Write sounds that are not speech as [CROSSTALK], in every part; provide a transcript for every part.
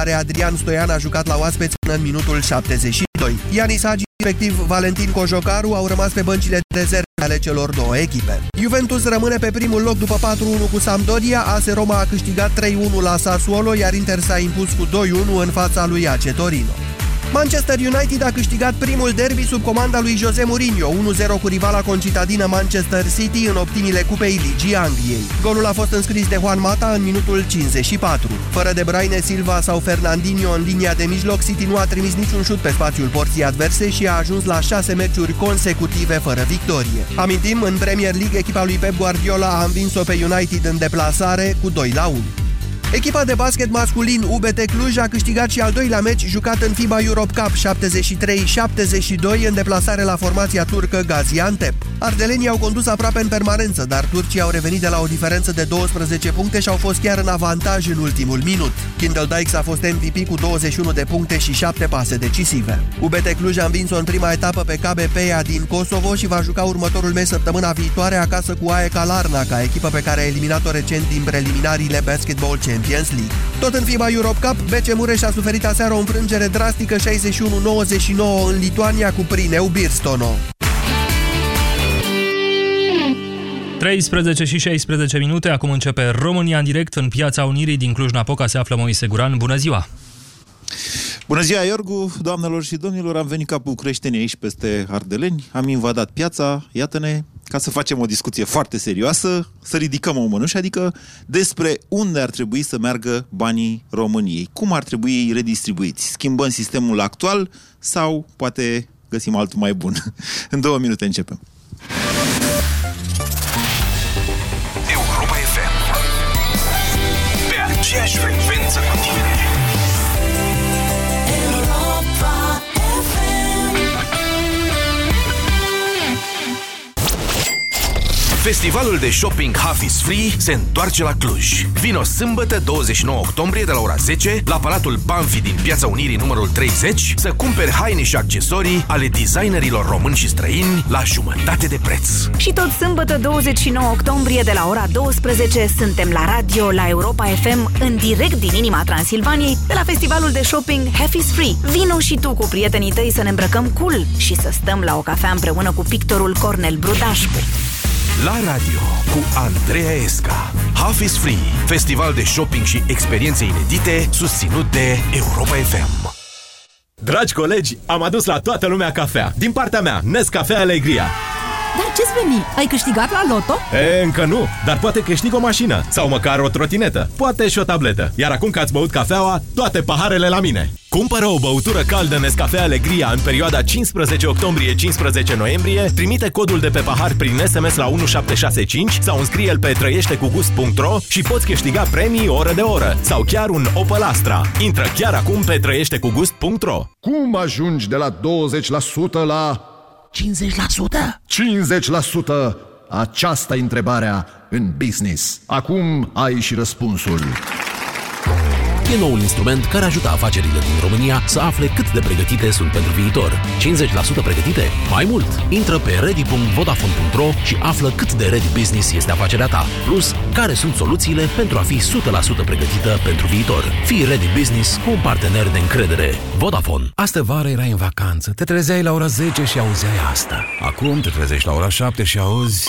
care Adrian Stoian a jucat la oaspeți până în minutul 72. Ianis Hagi, respectiv Valentin Cojocaru, au rămas pe băncile de rezerve ale celor două echipe. Juventus rămâne pe primul loc după 4-1 cu Sampdoria, AS Roma a câștigat 3-1 la Sassuolo, iar Inter s-a impus cu 2-1 în fața lui AC Torino. Manchester United a câștigat primul derby sub comanda lui Jose Mourinho, 1-0 cu rivala concitadină Manchester City în optimile cupei Ligii Angliei. Golul a fost înscris de Juan Mata în minutul 54. Fără de Braine Silva sau Fernandinho în linia de mijloc, City nu a trimis niciun șut pe spațiul porții adverse și a ajuns la 6 meciuri consecutive fără victorie. Amintim, în Premier League, echipa lui Pep Guardiola a învins-o pe United în deplasare cu 2 la 1. Echipa de basket masculin UBT Cluj a câștigat și al doilea meci jucat în FIBA Europe Cup 73-72 în deplasare la formația turcă Gaziantep. Ardelenii au condus aproape în permanență, dar turcii au revenit de la o diferență de 12 puncte și au fost chiar în avantaj în ultimul minut. Kindle Dykes a fost MVP cu 21 de puncte și 7 pase decisive. UBT Cluj a învins-o în prima etapă pe KBP-a din Kosovo și va juca următorul meci săptămâna viitoare acasă cu AEK Larnaca, echipă pe care a eliminat-o recent din preliminariile Basketball Champions. Champions League. Tot în FIBA Europe Cup, BC Mureș a suferit aseară o înfrângere drastică 61-99 în Lituania cu Prineu Birstono. 13 și 16 minute, acum începe România în direct în Piața Unirii din Cluj-Napoca se află Moise Guran. Bună ziua! Bună ziua, Iorgu, doamnelor și domnilor, am venit ca bucureșteni aici peste Ardeleni, am invadat piața, iată-ne, ca să facem o discuție foarte serioasă, să ridicăm o mănușă, adică despre unde ar trebui să meargă banii României, cum ar trebui ei redistribuiți. Schimbăm sistemul actual sau poate găsim altul mai bun. [LAUGHS] În două minute începem. Europa FM Pe aceeași frecvență cu tine Festivalul de shopping Half is Free se întoarce la Cluj. Vino sâmbătă 29 octombrie de la ora 10 la Palatul Banfi din Piața Unirii numărul 30 să cumperi haine și accesorii ale designerilor români și străini la jumătate de preț. Și tot sâmbătă 29 octombrie de la ora 12 suntem la radio la Europa FM în direct din inima Transilvaniei de la festivalul de shopping Half is Free. Vino și tu cu prietenii tăi să ne îmbrăcăm cool și să stăm la o cafea împreună cu pictorul Cornel Brudașcu. La radio cu Andreea Esca Half is Free, festival de shopping și experiențe inedite susținut de Europa FM. Dragi colegi, am adus la toată lumea cafea. Din partea mea, Nescafe Alegria. Dar ce-ți veni? Ai câștigat la loto? E, încă nu, dar poate câștig o mașină sau măcar o trotinetă, poate și o tabletă. Iar acum că ați băut cafeaua, toate paharele la mine. Cumpără o băutură caldă Nescafe Alegria în perioada 15 octombrie-15 noiembrie, trimite codul de pe pahar prin SMS la 1765 sau înscrie-l pe trăieștecugust.ro și poți câștiga premii oră de oră sau chiar un Opel Astra. Intră chiar acum pe trăieștecugust.ro Cum ajungi de la 20% la 50%? 50%? Aceasta e întrebarea în business. Acum ai și răspunsul. E noul instrument care ajută afacerile din România să afle cât de pregătite sunt pentru viitor. 50% pregătite? Mai mult! Intră pe ready.vodafone.ro și află cât de ready business este afacerea ta. Plus, care sunt soluțiile pentru a fi 100% pregătită pentru viitor. Fii ready business cu un partener de încredere. Vodafone. Astă vară erai în vacanță, te trezeai la ora 10 și auzeai asta. Acum te trezești la ora 7 și auzi...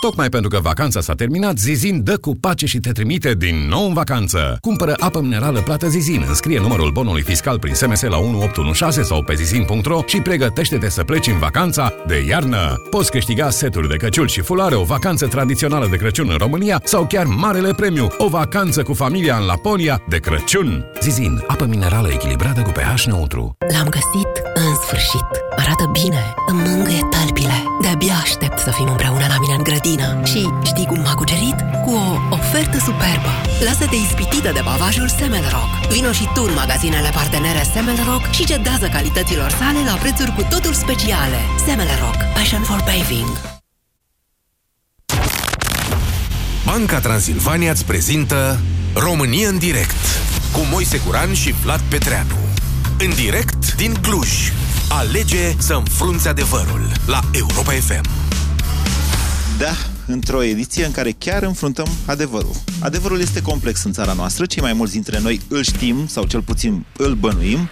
Tocmai pentru că vacanța s-a terminat, Zizin dă cu pace și te trimite din nou în vacanță. Cumpără apă minerală plată Zizin, înscrie numărul bonului fiscal prin SMS la 1816 sau pe zizin.ro și pregătește-te să pleci în vacanța de iarnă. Poți câștiga seturi de căciul și fulare, o vacanță tradițională de Crăciun în România sau chiar marele premiu, o vacanță cu familia în Laponia de Crăciun. Zizin, apă minerală echilibrată cu pH neutru. L-am găsit în sfârșit. Arată bine, îmi mângâie talpile. De-abia aștept să fim împreună la mine în grădină. Și știi cum m-a cucerit? Cu o ofertă superbă. Lasă-te ispitită de pavajul Semelrock. Vino și tu în magazinele partenere Semelrock și cedează calităților sale la prețuri cu totul speciale. Semelrock. Passion for paving. Banca Transilvania îți prezintă România în direct cu Moise Guran și Vlad Petreanu. În direct din Cluj. Alege să înfrunți adevărul la Europa FM. Da, într-o ediție în care chiar înfruntăm adevărul. Adevărul este complex în țara noastră, cei mai mulți dintre noi îl știm, sau cel puțin îl bănuim,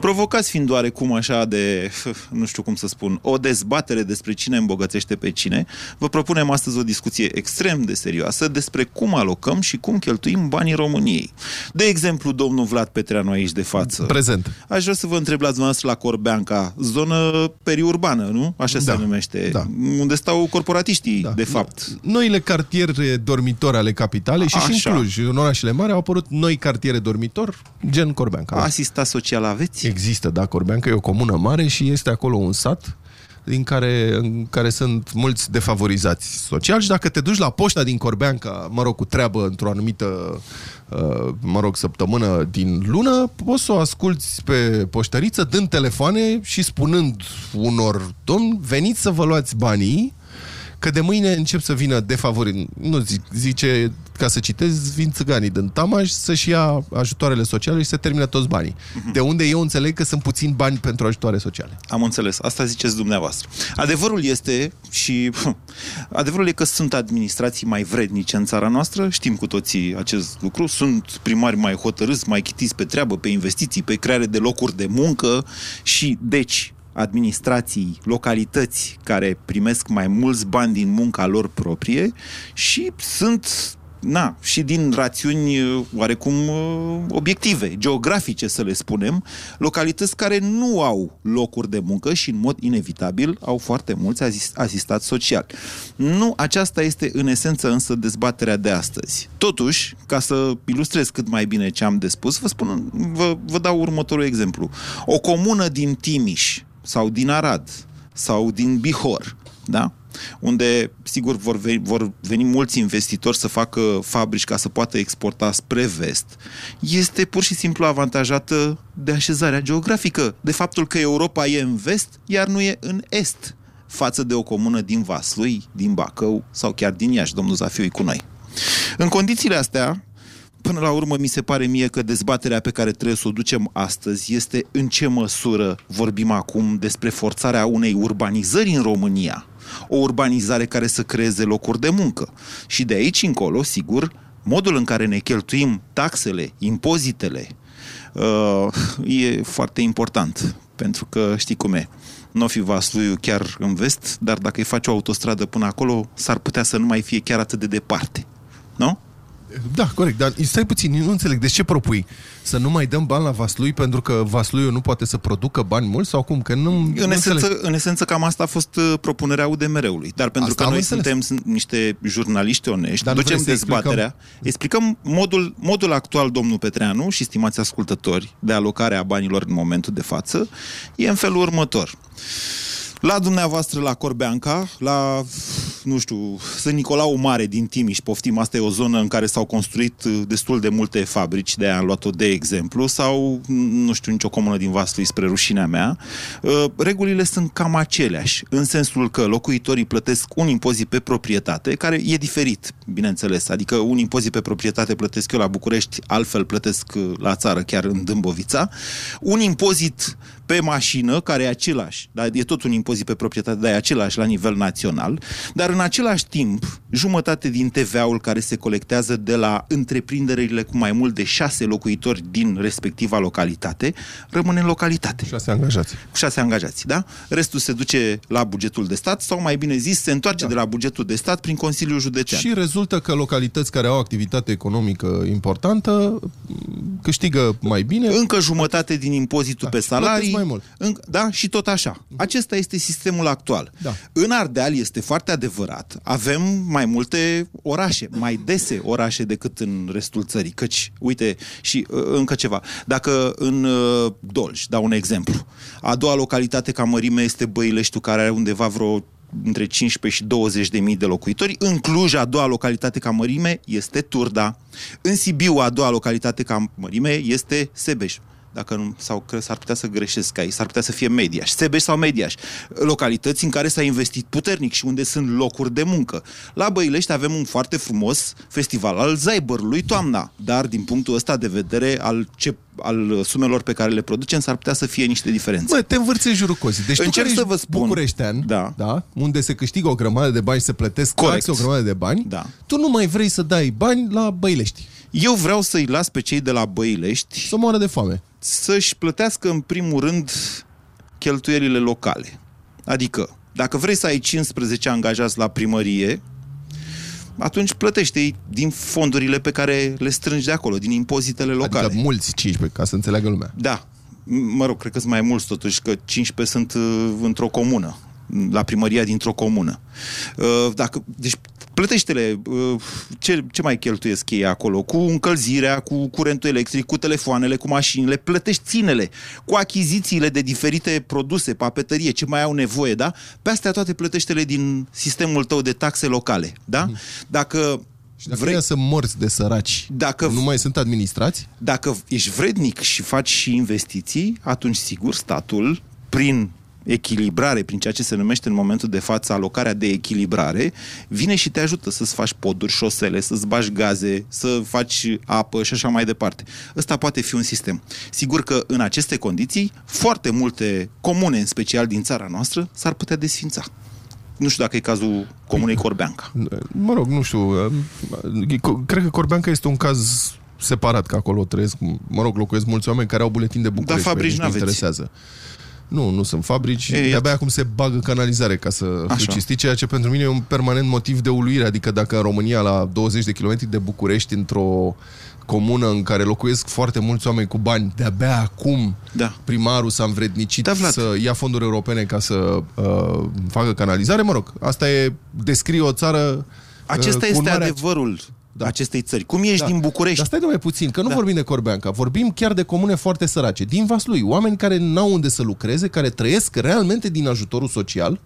provocați fiind oarecum așa de, nu știu cum să spun, o dezbatere despre cine îmbogățește pe cine, vă propunem astăzi o discuție extrem de serioasă despre cum alocăm și cum cheltuim banii României. De exemplu, domnul Vlad Petreanu aici de față. Prezent. Aș vrea să vă întreb la dumneavoastră la Corbeanca, zonă periurbană, nu? Așa Da, se numește. da. Unde stau corporatiștii, da. de fapt. Noile cartiere dormitori ale capitalei și și Așa. în Cluj, în orașele mari, au apărut noi cartiere dormitor, gen Corbeanca. Asistat social aveți? Există, da, Corbeanca e o comună mare și este acolo un sat din care, în care sunt mulți defavorizați social și dacă te duci la poșta din Corbeanca, mă rog, cu treabă într-o anumită, uh, mă rog, săptămână din lună, poți să o asculți pe poștăriță dând telefoane și spunând unor domni, veniți să vă luați banii, că de mâine încep să vină defavori... Nu zic, zice, ca să citez, vin țiganii din Tamaș să-și ia ajutoarele sociale și să termină toți banii. De unde eu înțeleg că sunt puțini bani pentru ajutoare sociale. Am înțeles. Asta ziceți dumneavoastră. Adevărul este și adevărul e că sunt administrații mai vrednice în țara noastră, știm cu toții acest lucru, sunt primari mai hotărâți, mai chitiți pe treabă, pe investiții, pe creare de locuri de muncă și deci administrații, localități care primesc mai mulți bani din munca lor proprie și sunt na, și din rațiuni uh, oarecum uh, obiective, geografice să le spunem, localități care nu au locuri de muncă și în mod inevitabil au foarte mulți asist- asistați social. Nu aceasta este în esență însă dezbaterea de astăzi. Totuși, ca să ilustrez cât mai bine ce am de spus, vă, spun, vă, vă dau următorul exemplu. O comună din Timiș sau din Arad sau din Bihor, da? unde, sigur, vor veni, vor veni mulți investitori să facă fabrici ca să poată exporta spre vest, este pur și simplu avantajată de așezarea geografică, de faptul că Europa e în vest, iar nu e în est, față de o comună din Vaslui, din Bacău sau chiar din Iași, domnul Zafiu e cu noi. În condițiile astea, Până la urmă, mi se pare mie că dezbaterea pe care trebuie să o ducem astăzi este în ce măsură vorbim acum despre forțarea unei urbanizări în România. O urbanizare care să creeze locuri de muncă. Și de aici încolo, sigur, modul în care ne cheltuim taxele, impozitele, uh, e foarte important. Pentru că știi cum e. Nu o fi Vasluiu chiar în vest, dar dacă îi faci o autostradă până acolo, s-ar putea să nu mai fie chiar atât de departe. Nu? Da, corect, dar stai puțin, eu nu înțeleg. De ce propui? Să nu mai dăm bani la Vaslui pentru că Vasluiul nu poate să producă bani mulți sau cum? Că nu, În nu esență, înțeleg. în esență, cam asta a fost uh, propunerea UDMR-ului. Dar pentru Asta că am noi înțeles. suntem sunt niște jurnaliști onești, Dar nu ducem vrei să dezbaterea, explicăm, modul, modul actual, domnul Petreanu și stimați ascultători, de alocare a banilor în momentul de față, e în felul următor. La dumneavoastră, la Corbeanca, la, nu știu, Sunt Nicolau Mare din Timiș, poftim, asta e o zonă în care s-au construit uh, destul de multe fabrici, de aia am luat-o de exemplu, sau, nu știu, nicio comună din Vaslui spre rușinea mea. Uh, Regulile sunt cam aceleași, în sensul că locuitorii plătesc un impozit pe proprietate, care e diferit, bineînțeles, adică un impozit pe proprietate plătesc eu la București, altfel plătesc uh, la țară, chiar în Dâmbovița, un impozit pe mașină, care e același, dar e tot un impozit pe proprietate, dar e același la nivel național, dar în același timp, jumătate din TVA-ul care se colectează de la întreprinderile cu mai mult de șase locuitori din respectiva localitate, rămâne în localitate. Șase angajați. Cu șase angajați, da? Restul se duce la bugetul de stat sau, mai bine zis, se întoarce da. de la bugetul de stat prin Consiliul Județean. Și rezultă că localități care au activitate economică importantă câștigă mai bine. Încă jumătate din impozitul da, pe salarii. Mai mult. Încă, da, și tot așa. Acesta este sistemul actual. Da. În Ardeal este foarte adevărat. Avem mai multe orașe, mai dese orașe decât în restul țării. Căci, uite, și uh, încă ceva. Dacă în uh, Dolj, dau un exemplu, a doua localitate ca mărime este Băileștiul, care are undeva vreo între 15 și 20 de mii de locuitori. În Cluj, a doua localitate ca mărime este Turda. În Sibiu, a doua localitate ca mărime este Sebeș dacă nu, sau că s-ar putea să greșesc aici, s-ar putea să fie Mediaș, Sebeș sau Mediaș, localități în care s-a investit puternic și unde sunt locuri de muncă. La Băilești avem un foarte frumos festival al Zaibărului toamna, dar din punctul ăsta de vedere al ce al sumelor pe care le producem, s-ar putea să fie niște diferențe. Mă, te învârți în jurul cozii. Deci Încerc tu care să vă spun. bucureștean, Da. da, unde se câștigă o grămadă de bani, se plătesc Corect. taxe o grămadă de bani, Da. tu nu mai vrei să dai bani la Băilești. Eu vreau să-i las pe cei de la Băilești Să moară de foame. să-și plătească în primul rând cheltuielile locale. Adică, dacă vrei să ai 15 angajați la primărie, atunci plătește din fondurile pe care le strângi de acolo, din impozitele locale. Adică mulți 15, ca să înțeleagă lumea. Da. M- Mă rog, cred că sunt mai mulți totuși, că 15 sunt uh, într-o comună, la primăria dintr-o comună. Uh, Dacă, deci plătește-le uh, ce, ce mai cheltuiesc ei acolo, cu încălzirea, cu curentul electric, cu telefoanele, cu mașinile, plătești ținele, cu achizițiile de diferite produse, papetărie, ce mai au nevoie, da? Pe astea toate plătește-le din sistemul tău de taxe locale, da? Dacă Și dacă vrei să morți de săraci, dacă nu mai sunt administrați? dacă ești vrednic și faci și investiții, atunci, sigur, statul, prin echilibrare, prin ceea ce se numește în momentul de față alocarea de echilibrare, vine și te ajută să-ți faci poduri, șosele, să-ți bagi gaze, să faci apă și așa mai departe. Ăsta poate fi un sistem. Sigur că în aceste condiții, foarte multe comune, în special din țara noastră, s-ar putea desfința. Nu știu dacă e cazul comunei Corbeanca. Mă rog, nu știu. uh, Cred că Corbeanca este un caz separat, că acolo trăiesc, mă rog, locuiesc mulți oameni care au buletin de București. Dar fabrici pe ei nici nu n-aveți. interesează. Nu, nu sunt fabrici. Ei, de-abia acum se bagă canalizare ca să Așa. fiu cinstit, ceea ce pentru mine e un permanent motiv de uluire. Adică dacă în România, la 20 de kilometri de București, într-o comună în care locuiesc foarte mulți oameni cu bani, de-abia acum da. primarul s-a învrednicit da, să ia fonduri europene ca să uh, facă canalizare, mă rog, asta e, descrie o țară Acesta uh, cu un este mare adevărul da. acestei țări. Cum ești din București? Dar stai de mai puțin, că nu da. vorbim de Corbeanca, vorbim chiar de comune foarte sărace, din Vaslui, oameni care n-au unde să lucreze, care trăiesc realmente din ajutorul social.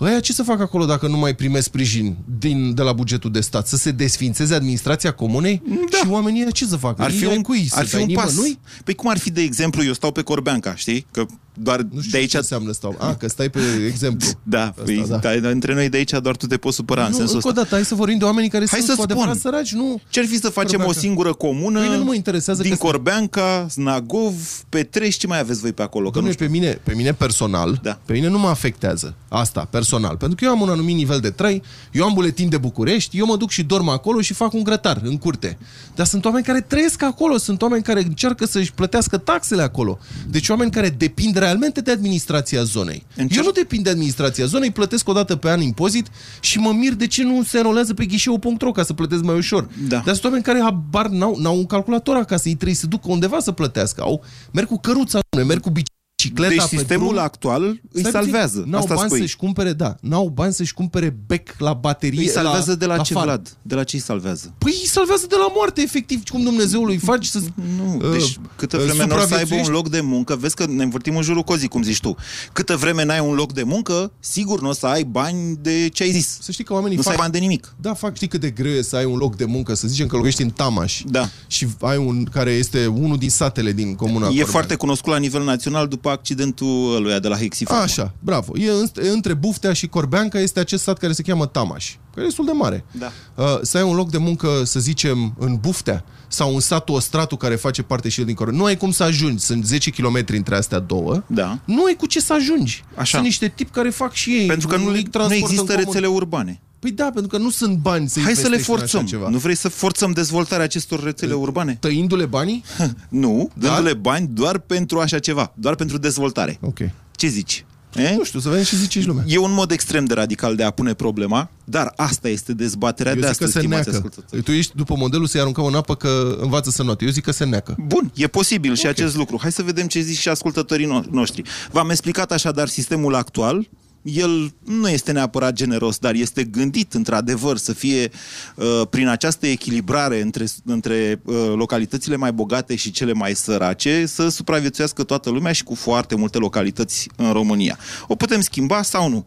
Ăia ce să fac acolo dacă nu mai primesc sprijin din, de la bugetul de stat? Să se desfințeze administrația comunei? Da. Și oamenii ăia ce să facă? Ar fi Ei un, cui? ar Să fi dai un pas. nimănui? Păi cum ar fi, de exemplu, eu stau pe Corbeanca, știi? Că doar nu știu de aici... ce înseamnă stau. A, că stai pe exemplu. [LAUGHS] Da, Asta, păi, da. da. Dar între noi de aici doar tu te poți supăra în nu, sensul încă o ăsta. dată, hai să vorbim de oamenii care Hai sunt să cu adevărat spun. săraci, nu? Ce-ar fi să facem Corbeanca. o singură comună Pe mine nu mă interesează din că sunt- Corbeanca, Snagov, Petrești, ce mai aveți voi pe acolo? Că nu Dom'le, știu. pe mine, pe mine personal, da. pe mine nu mă afectează asta, personal. Pentru că eu am un anumit nivel de trai, eu am buletin de București, eu mă duc și dorm acolo și fac un grătar în curte. Dar sunt oameni care trăiesc acolo, sunt oameni care încearcă să-și plătească taxele acolo. Deci oameni care depind realmente de administrația zonei. Eu nu depind de administrația zonei, plătesc o dată pe an impozit și mă mir de ce nu se înrolează pe ghișeu.ro ca să plătesc mai ușor. Da. Dar sunt oameni care habar n-au, n-au un calculator acasă, ei trebuie să ducă undeva să plătească. Au, merg cu căruța, merg cu bicicleta Deci pe sistemul drum. actual îi Stai puțin, salvează. N-au Asta bani spui. să-și cumpere, da, n-au bani să-și cumpere bec la baterie. Îi salvează de la, la ce, far. Vlad? De la ce îi salvează? Păi îi salvează de la moarte, efectiv, cum Dumnezeu îi faci să... Nu, uh, deci câtă uh, vreme nu o să aibă un supraviețuiești. loc de muncă, vezi că ne învârtim în jurul cozii, cum zici tu. Câtă vreme n-ai un loc de muncă, sigur nu o să ai bani de ce ai zis. Să știi că oamenii nu să fac... ai bani de nimic. Da, fac, știi cât de greu e să ai un loc de muncă, să zicem că locuiești în Tamaș. Da. Și ai un care este unul din satele din comuna E Corbeanca. foarte cunoscut la nivel național după accidentul ăluia de la Hexifarma. Așa, bravo. E în- e între Buftea și Corbeanca este acest sat care se cheamă Tamaș, care e destul de mare. Da. Uh, să ai un loc de muncă, să zicem, în Buftea sau în satul Ostratu care face parte și el din Corbeanca. Nu ai cum să ajungi, sunt 10 km între astea două. Da. Nu ai cu ce să ajungi. Așa. Sunt niște tipi care fac și ei. Pentru că nu, un le, mic nu transport în există comun. rețele urbane. Păi da, pentru că nu sunt bani să Hai să le investești în așa forțăm. Ceva. Nu vrei să forțăm dezvoltarea acestor rețele urbane? Tăindu-le banii? [LAUGHS] nu, Da? dându-le bani doar pentru așa ceva, doar pentru dezvoltare. Ok. Ce zici? E? Nu știu, să vedem ce zice și lumea. E un mod extrem de radical de a pune problema, dar asta este dezbaterea Eu de zic că astăzi, se stimați neacă. ascultători. Tu ești după modelul să-i aruncăm în apă că învață să note. Eu zic că se neacă. Bun, e posibil și acest lucru. Hai să vedem ce zic și ascultătorii no- noștri. V-am explicat așadar sistemul actual. El nu este neapărat generos, dar este gândit într-adevăr să fie uh, prin această echilibrare între, între uh, localitățile mai bogate și cele mai sărace să supraviețuiască toată lumea și cu foarte multe localități în România. O putem schimba sau nu?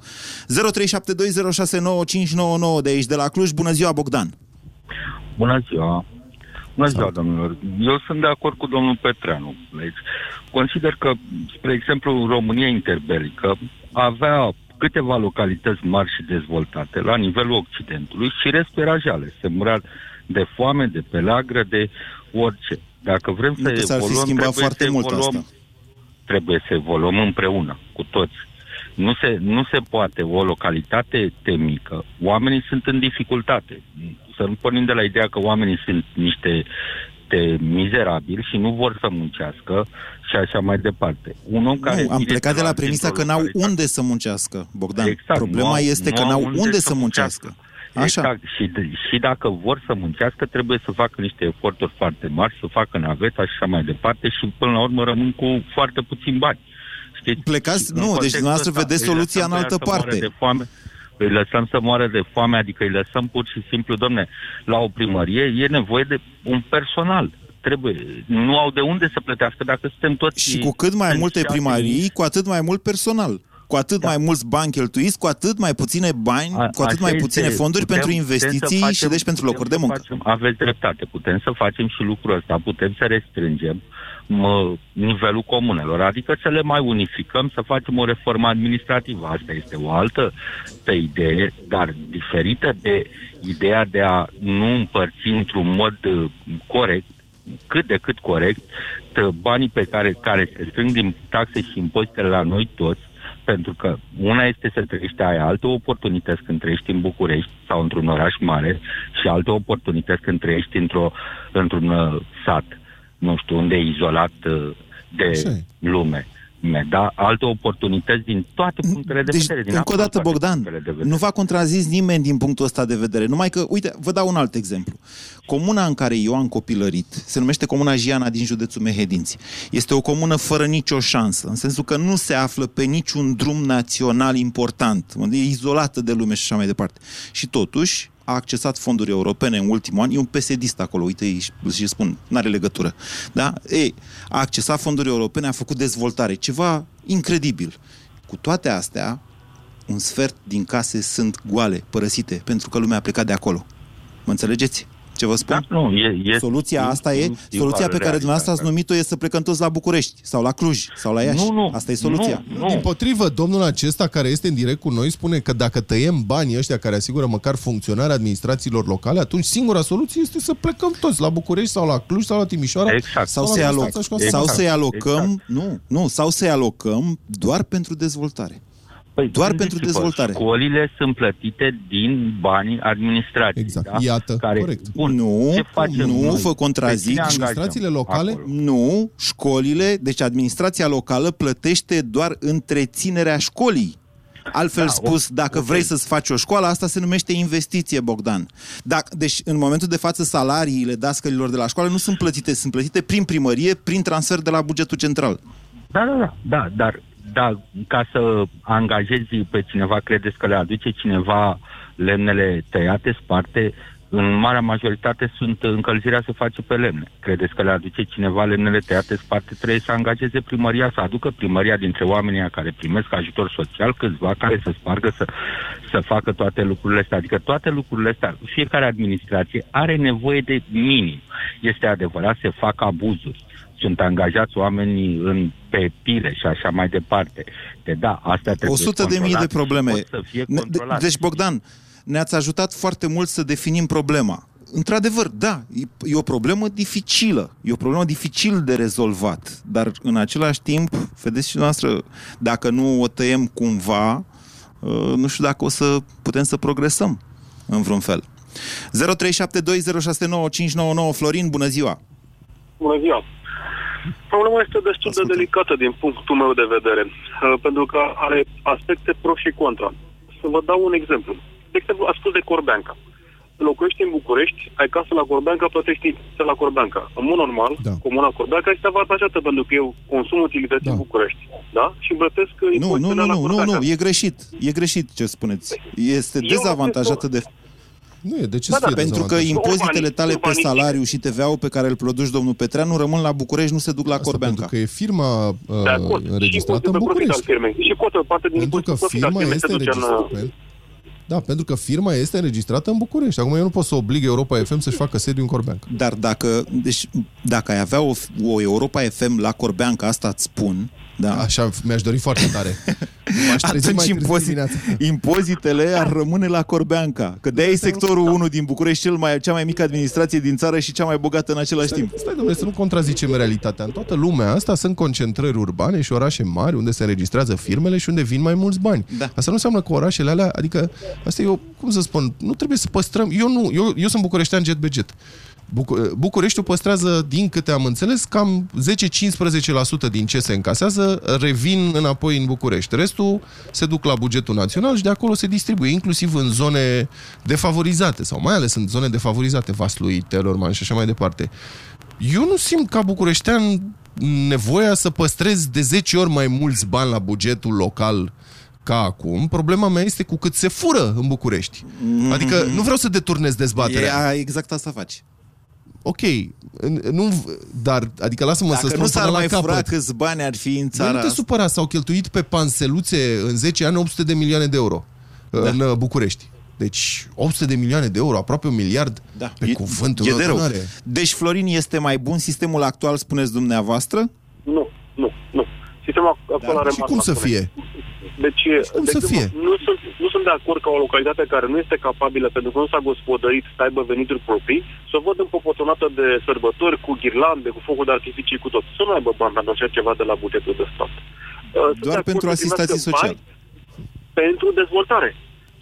0372069599 de aici, de la Cluj. Bună ziua, Bogdan! Bună ziua! Bună ziua, domnilor! Eu sunt de acord cu domnul Petreanu. Deci, consider că, spre exemplu, România interbelică avea câteva localități mari și dezvoltate la nivelul Occidentului și restul era jale. Se murea de foame, de pelagră, de orice. Dacă vrem Nu să că s-ar fi evoluăm, schimbat trebuie foarte să mult evoluăm, asta. trebuie să evoluăm împreună, cu toți. Nu se, nu se poate. O localitate te mică, oamenii sunt în dificultate. Să nu pornim de la ideea că oamenii sunt niște te mizerabili și nu vor să muncească și așa mai departe. Un om care Nu, am vine plecat de la la- premisa că dintr-o n-au localitate- unde să muncească, Bogdan. Exact, Problema nu au- este că nu au n-au unde să muncească. Așa. Exact. Și, d- și dacă vor să muncească, trebuie să facă niște eforturi foarte mari, să facă naveta și așa mai departe și până la urmă rămân cu foarte puțin bani. Știți? Plecați- Și nu, în deci contextul dumneavoastră ăsta vedeți îi soluția lăsăm în pe altă ea să moară parte. De foame, îi lăsăm să moară de foame, adică îi lăsăm pur și simplu, domne, la o primărie e nevoie de un personal. Trebuie, nu au de unde să plătească dacă suntem toți... Și cu cât mai multe licențiați. primării, cu atât mai mult personal. Cu atât mai mulți bani cheltuiți, cu atât mai puține bani, A- cu atât așa mai este. puține fonduri Putem- pentru putem să investiții facem- și deci pentru putem locuri de să muncă. Facem, aveți dreptate, putem să facem și lucrul ăsta, putem să restrângem mă, nivelul comunelor, adică să le mai unificăm, să facem o reformă administrativă. Asta este o altă pe idee, dar diferită de ideea de a nu împărți într-un mod uh, corect cât de cât corect t- banii pe care, care se strâng din taxe și impozitele la noi toți, pentru că una este să trăiești, ai alte oportunități când trăiești în București sau într-un oraș mare și alte oportunități când trăiești într-o, într-un uh, sat, nu știu, unde e izolat uh, de lume. Me- Da? Alte oportunități din toate punctele de Deci, vedere. Din încă o dată, absolut toate Bogdan, punctele de vedere. nu v-a contrazis nimeni din punctul ăsta de vedere. Numai că, uite, vă dau un alt exemplu. Comuna în care eu am copilărit se numește Comuna Jiana din județul Mehedinți. Este o comună fără nicio șansă, în sensul că nu se află pe niciun drum național important, unde e izolată de lume și așa mai departe. Și totuși, a accesat fonduri europene în ultimul an, e un psd acolo, uite, îi- și spun, n-are legătură. Da? Ei, a accesat fonduri europene, a făcut dezvoltare, ceva incredibil. Cu toate astea, un sfert din case sunt goale, părăsite, pentru că lumea a plecat de acolo. Mă înțelegeți ce vă spun? Da, nu, e, e, soluția asta e, e soluția pe care realitatea. dumneavoastră ați numit-o e să plecăm toți la București, sau la Cluj, sau la Iași. Nu, nu, asta e soluția. Din potrivă, domnul acesta care este în direct cu noi spune că dacă tăiem banii ăștia care asigură măcar funcționarea administrațiilor locale, atunci singura soluție este să plecăm toți la București sau la Cluj sau la Timișoara. Exact. Sau la să-i, aloc, Constanța și cu asta. sau Exact. să-i alocăm, nu, nu, sau să-i alocăm doar pentru dezvoltare. Păi, doar pentru gândiți-vă, dezvoltare. Școlile sunt plătite din banii administrației. Exact. Da? Iată, care, corect. Bun, Nu, ce facem nu noi? vă Pe contrazic. cine angajăm Administrațiile locale? acolo? Nu, școlile, deci administrația locală plătește doar întreținerea școlii. Altfel Da, spus, dacă ok. vrei să-ți faci o școală, asta se numește investiție, Bogdan. Dacă, deci, în momentul de față, salariile dascălilor de la școală nu sunt plătite, sunt plătite prin primărie, prin transfer de la bugetul central. Da, da, da, da, dar da, ca să angajezi pe cineva, credeți că le aduce cineva lemnele tăiate, sparte, în marea majoritate sunt încălzirea se face pe lemne. Credeți că le aduce cineva lemnele tăiate, sparte, trebuie să angajeze primăria, să aducă primăria dintre oamenii care primesc ajutor social, câțiva care să spargă, să, să facă toate lucrurile astea. Adică toate lucrurile astea, fiecare administrație are nevoie de minim. Este adevărat, se fac abuzuri sunt angajați oamenii în, pe pile și așa mai departe. De da, asta trebuie 100 de mii de controlat și probleme. pot Să fie Ne- controlat. Deci, Bogdan, ne-ați ajutat foarte mult să definim problema. Într-adevăr, da, e, e o problemă dificilă. E o problemă dificil de rezolvat. Dar, în același timp, vedeți și noastră, dacă nu o tăiem cumva, uh, nu știu dacă o să putem să progresăm în vreun fel. 0372069599 Florin, bună ziua! Bună ziua! Problema este destul de delicată din punctul meu de vedere, uh, pentru că are aspecte pro și contra. Să vă dau un exemplu. De exemplu, a spus de Corbeanca. Locuiești în București, ai casă la Corbeanca, plătești impozite la Corbeanca. În mod normal, da. comuna Corbeanca este avantajată pentru că eu consum utilități da. în București. Da? Și plătesc Nu, nu, impozitele nu, la nu, nu, Corbeanca. nu, e greșit. E greșit ce spuneți. Este Eu dezavantajată de... Nu e, de ce Da, să fie da. Pentru că dezavantajat? impozitele tale pe urbanistic. salariu și TVA-ul pe care îl produci domnul Petreanu rămân la București, nu se duc la Asta Corbeanca. pentru că e firma uh, De acord. Și înregistrată impozitul în pe profit al București. firmei. Și cotă parte din Pentru că impozitul pe profit al firma firmei se este duce în... înregistrată. Da, pentru că firma este înregistrată în București. Acum eu nu pot să oblig Europa FM să-și facă sediu în Corbeanca. Dar dacă, deci, dacă ai avea o, o Europa FM la Corbeanca, asta îți spun, da. Așa, mi-aș dori foarte tare. M-aș trezi mai Atunci târziu impozit, dimineața. impozitele ar rămâne la Corbeanca. Că de-aia e sectorul 1 din București, cel mai, cea mai mică administrație din țară și cea mai bogată în același timp. Stai, domnule, să nu contrazicem realitatea. În toată lumea asta sunt concentrări urbane și orașe mari unde se înregistrează firmele și unde vin mai mulți bani. Da. Asta nu înseamnă că orașele alea, adică, asta e o, cum să spun, nu trebuie să păstrăm, eu nu, eu, eu sunt bucureștean jet budget. Bucu- Bucureștiul păstrează, din câte am înțeles, cam 10-15% din ce se încasează revin înapoi în București. Restul se duc la bugetul național și de acolo se distribuie, inclusiv în zone defavorizate, sau mai ales în zone defavorizate, Vaslui, Telorman și așa mai departe. Eu nu simt ca bucureștean nevoia să păstrez de 10 ori mai mulți bani la bugetul local ca acum. Problema mea este cu cât se fură în București. Adică nu vreau să deturnez dezbaterea. E, exact asta faci. Ok, nu, dar, adică lasă-mă Dacă să spun nu s-ar până la mai fura capăt. câți bani ar fi în Băi, țara nu te supăra, s-au cheltuit pe panseluțe în 10 ani 800 de milioane de euro da. în uh, București. Deci 800 de milioane de euro, aproape un miliard, Da. pe cuvântul e meu, de rău. tânăre. Deci, Florin, este mai bun sistemul actual, spuneți dumneavoastră? Nu, nu, nu. Sistemul actual are Da, Și cum să fie? Deci, cum de să exemplu, fie? Nu, sunt, nu sunt de acord ca o localitate care nu este capabilă, pentru că nu s-a gospodărit, să aibă venituri proprii, să o văd împopotonată de sărbători, cu ghirlande, cu focul de artificii, cu tot. Să nu aibă bani pentru așa ceva de la bugetul de stat. Uh, sunt Doar de acord pentru să asistații primească sociale. bani Pentru dezvoltare.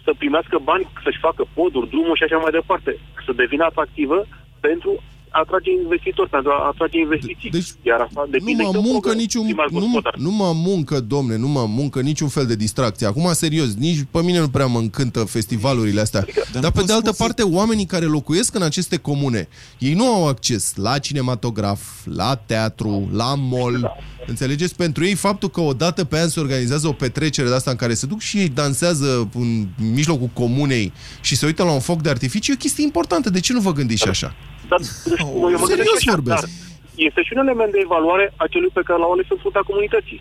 Să primească bani, să-și facă poduri, drumuri și așa mai departe. Să devină atractivă pentru a atrage investitori, pentru a atrage investiții. Deci, Iar asta Nu depinde mă de muncă program niciun, primal nu, gospodar. nu mă muncă, domne, nu mă muncă niciun fel de distracție. Acum, serios, nici pe mine nu prea mă încântă festivalurile astea. Dar, Dar pe de altă parte, oamenii care locuiesc în aceste comune, ei nu au acces la cinematograf, la teatru, la mall. Înțelegeți? Pentru ei, faptul că o dată pe an se organizează o petrecere de asta în care se duc și ei dansează în mijlocul comunei și se uită la un foc de artificiu, e o chestie importantă. De ce nu vă gândiți și așa? Dar, deci, eu mă serios gândesc așa, vorbesc. Dar este și un element de evaluare a celui pe care l-au ales în fruntea comunității.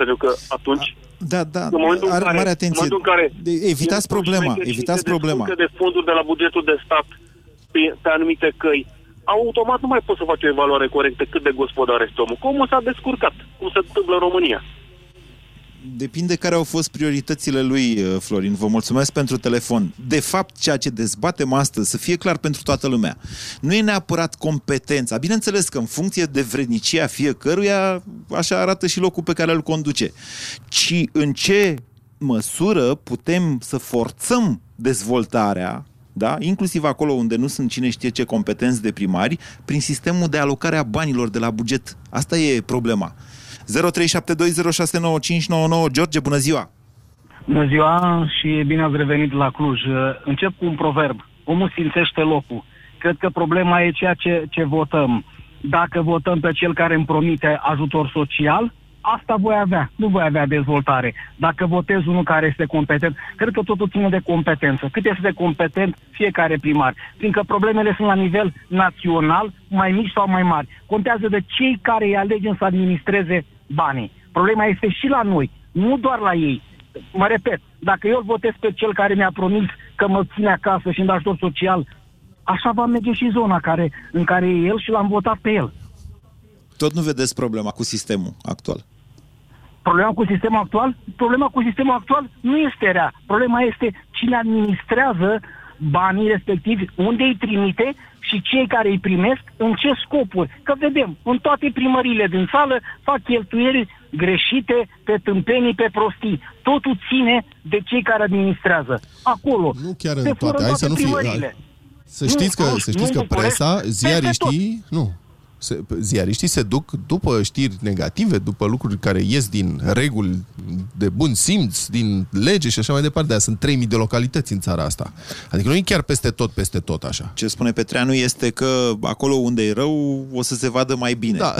Pentru că atunci, Da, da, în momentul în are care, mare în atenție. momentul în care De- evitați sunt problema, șmecheri și evitați se problema. descurcă de fonduri de la bugetul de stat pe, pe anumite căi, automat nu mai poți să faci o evaluare corectă cât de gospodar este omul. Cum s-a descurcat, cum se întâmplă în România. Depinde care au fost prioritățile lui, uh, Florin. Vă mulțumesc pentru telefon. De fapt, ceea ce dezbatem astăzi, să fie clar pentru toată lumea, nu e neapărat competența. Bineînțeles că în funcție de vrednicia fiecăruia, așa arată și locul pe care îl conduce. Ci în ce măsură putem să forțăm dezvoltarea da? inclusiv acolo unde nu sunt cine știe ce competenți de primari, prin sistemul de alocare a banilor de la buget. Asta e problema. 0372069599 George, bună ziua! Bună ziua și bine ați revenit la Cluj. Încep cu un proverb. Omul simțește locul. Cred că problema e ceea ce, ce votăm. Dacă votăm pe cel care îmi promite ajutor social, asta voi avea. Nu voi avea dezvoltare. Dacă votez unul care este competent, cred că totul ține de competență. Cât este de competent fiecare primar. Fiindcă problemele sunt la nivel național, mai mici sau mai mari. Contează de cei care îi alegem să administreze banii. Problema este și la noi, nu doar la ei. Mă repet, dacă eu îl votez pe cel care mi-a promis că mă ține acasă și îmi dă ajutor social, așa va merge și zona care, în care e el și l-am votat pe el. Tot nu vedeți problema cu sistemul actual. Problema cu sistemul actual? Problema cu sistemul actual nu este rea. Problema este cine administrează banii respectivi, unde îi trimite și cei care îi primesc, în ce scopuri. Că vedem, în toate primările din sală fac cheltuieli greșite, pe tâmpenii, pe prostii. Totul ține de cei care administrează. Acolo. Nu chiar se în fură toate. Hai să nu fie... primările. Să știți că, Nu, să nu, știți nu că în București, presa, peste ziariștii, nu, se, ziariștii se duc după știri negative, după lucruri care ies din reguli de bun simț, din lege și așa mai departe. Dar sunt 3000 de localități în țara asta. Adică nu e chiar peste tot, peste tot așa. Ce spune Petreanu este că acolo unde e rău o să se vadă mai bine. Da.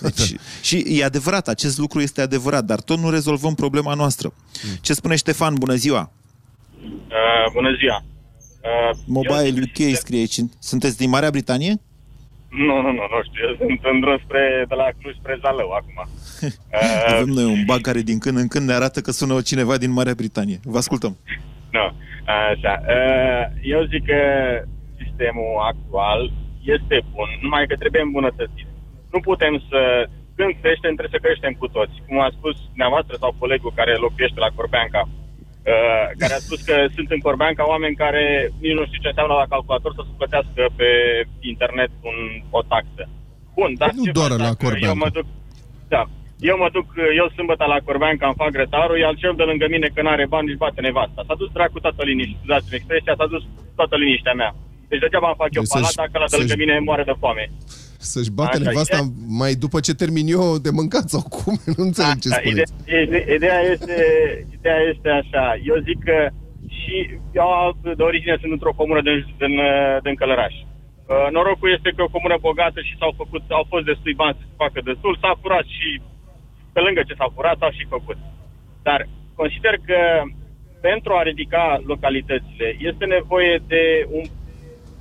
Deci, și e adevărat, acest lucru este adevărat, dar tot nu rezolvăm problema noastră. Ce spune Ștefan? Bună ziua! Uh, bună ziua! Uh, Mobile UK scrie aici. Sunteți din Marea Britanie? Nu, nu, nu, nu știu. Eu sunt în drum spre, de la Cluj spre Zalău acum. Uh, [LAUGHS] Avem noi un bug care din când în când ne arată că sună cineva din Marea Britanie. Vă ascultăm. Nu. Așa. Uh, Eu zic că sistemul actual este bun, numai că trebuie îmbunătățit. Nu putem să... Când creștem, trebuie să creștem cu toți. Cum a spus dumneavoastră sau colegul care locuiește la Corbeanca, uh, care a spus că sunt în Corbeanca oameni care nici nu știu ce înseamnă la calculator să se plătească pe internet un, o taxă. Bun, dar Nu ce doar fac la dacă Corbeanca. Eu mă duc, da, eu mă duc, eu sâmbătă la Corbeanca, îmi fac grătarul, iar cel de lângă mine, că n-are bani, își bate nevasta. S-a dus dracu toată liniștea, scuzați-mi expresia, s-a dus toată liniștea mea. Deci degeaba îmi fac eu Deci să-și- palat dacă la de lângă să-și- mine moare de foame. Să-și bate Așa, nevasta mai după ce termin eu de mâncat sau cum? [LAUGHS] Nu înțeleg ce Da, spuneți. ide- ide- ideea, este, ideea este așa. Eu zic că și eu de origine sunt într-o comună din, din, din Călăraș. Uh, Norocul este că e o comună bogată și s-au făcut, au fost destui bani să se facă destul, s-a furat și pe lângă ce s-a furat, s-a și făcut. Dar consider că pentru a ridica localitățile este nevoie de un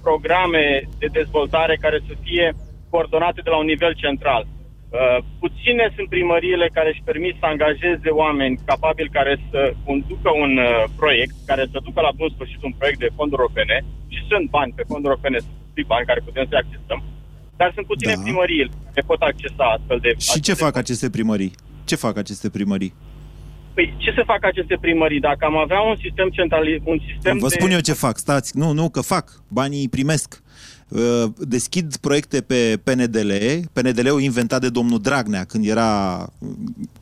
programe de dezvoltare care să fie coordonate de la un nivel central. Uh, puține sunt primăriile care își permit să angajeze oameni capabili care să conducă un uh, proiect, care să ducă la bun sfârșit un proiect de fonduri europene și sunt bani pe fonduri europene, sunt bani care putem să accesăm, dar sunt puține Da. primării care pot accesa astfel de... Și ce fac aceste primării? Ce fac aceste primării? Păi, ce să fac aceste primării? Dacă am avea un sistem central, un sistem Vă de... spun eu ce fac, stați. Nu, nu, că fac. Banii îi primesc. Uh, Deschid proiecte pe PNDL, PNDL-ul inventat de domnul Dragnea când era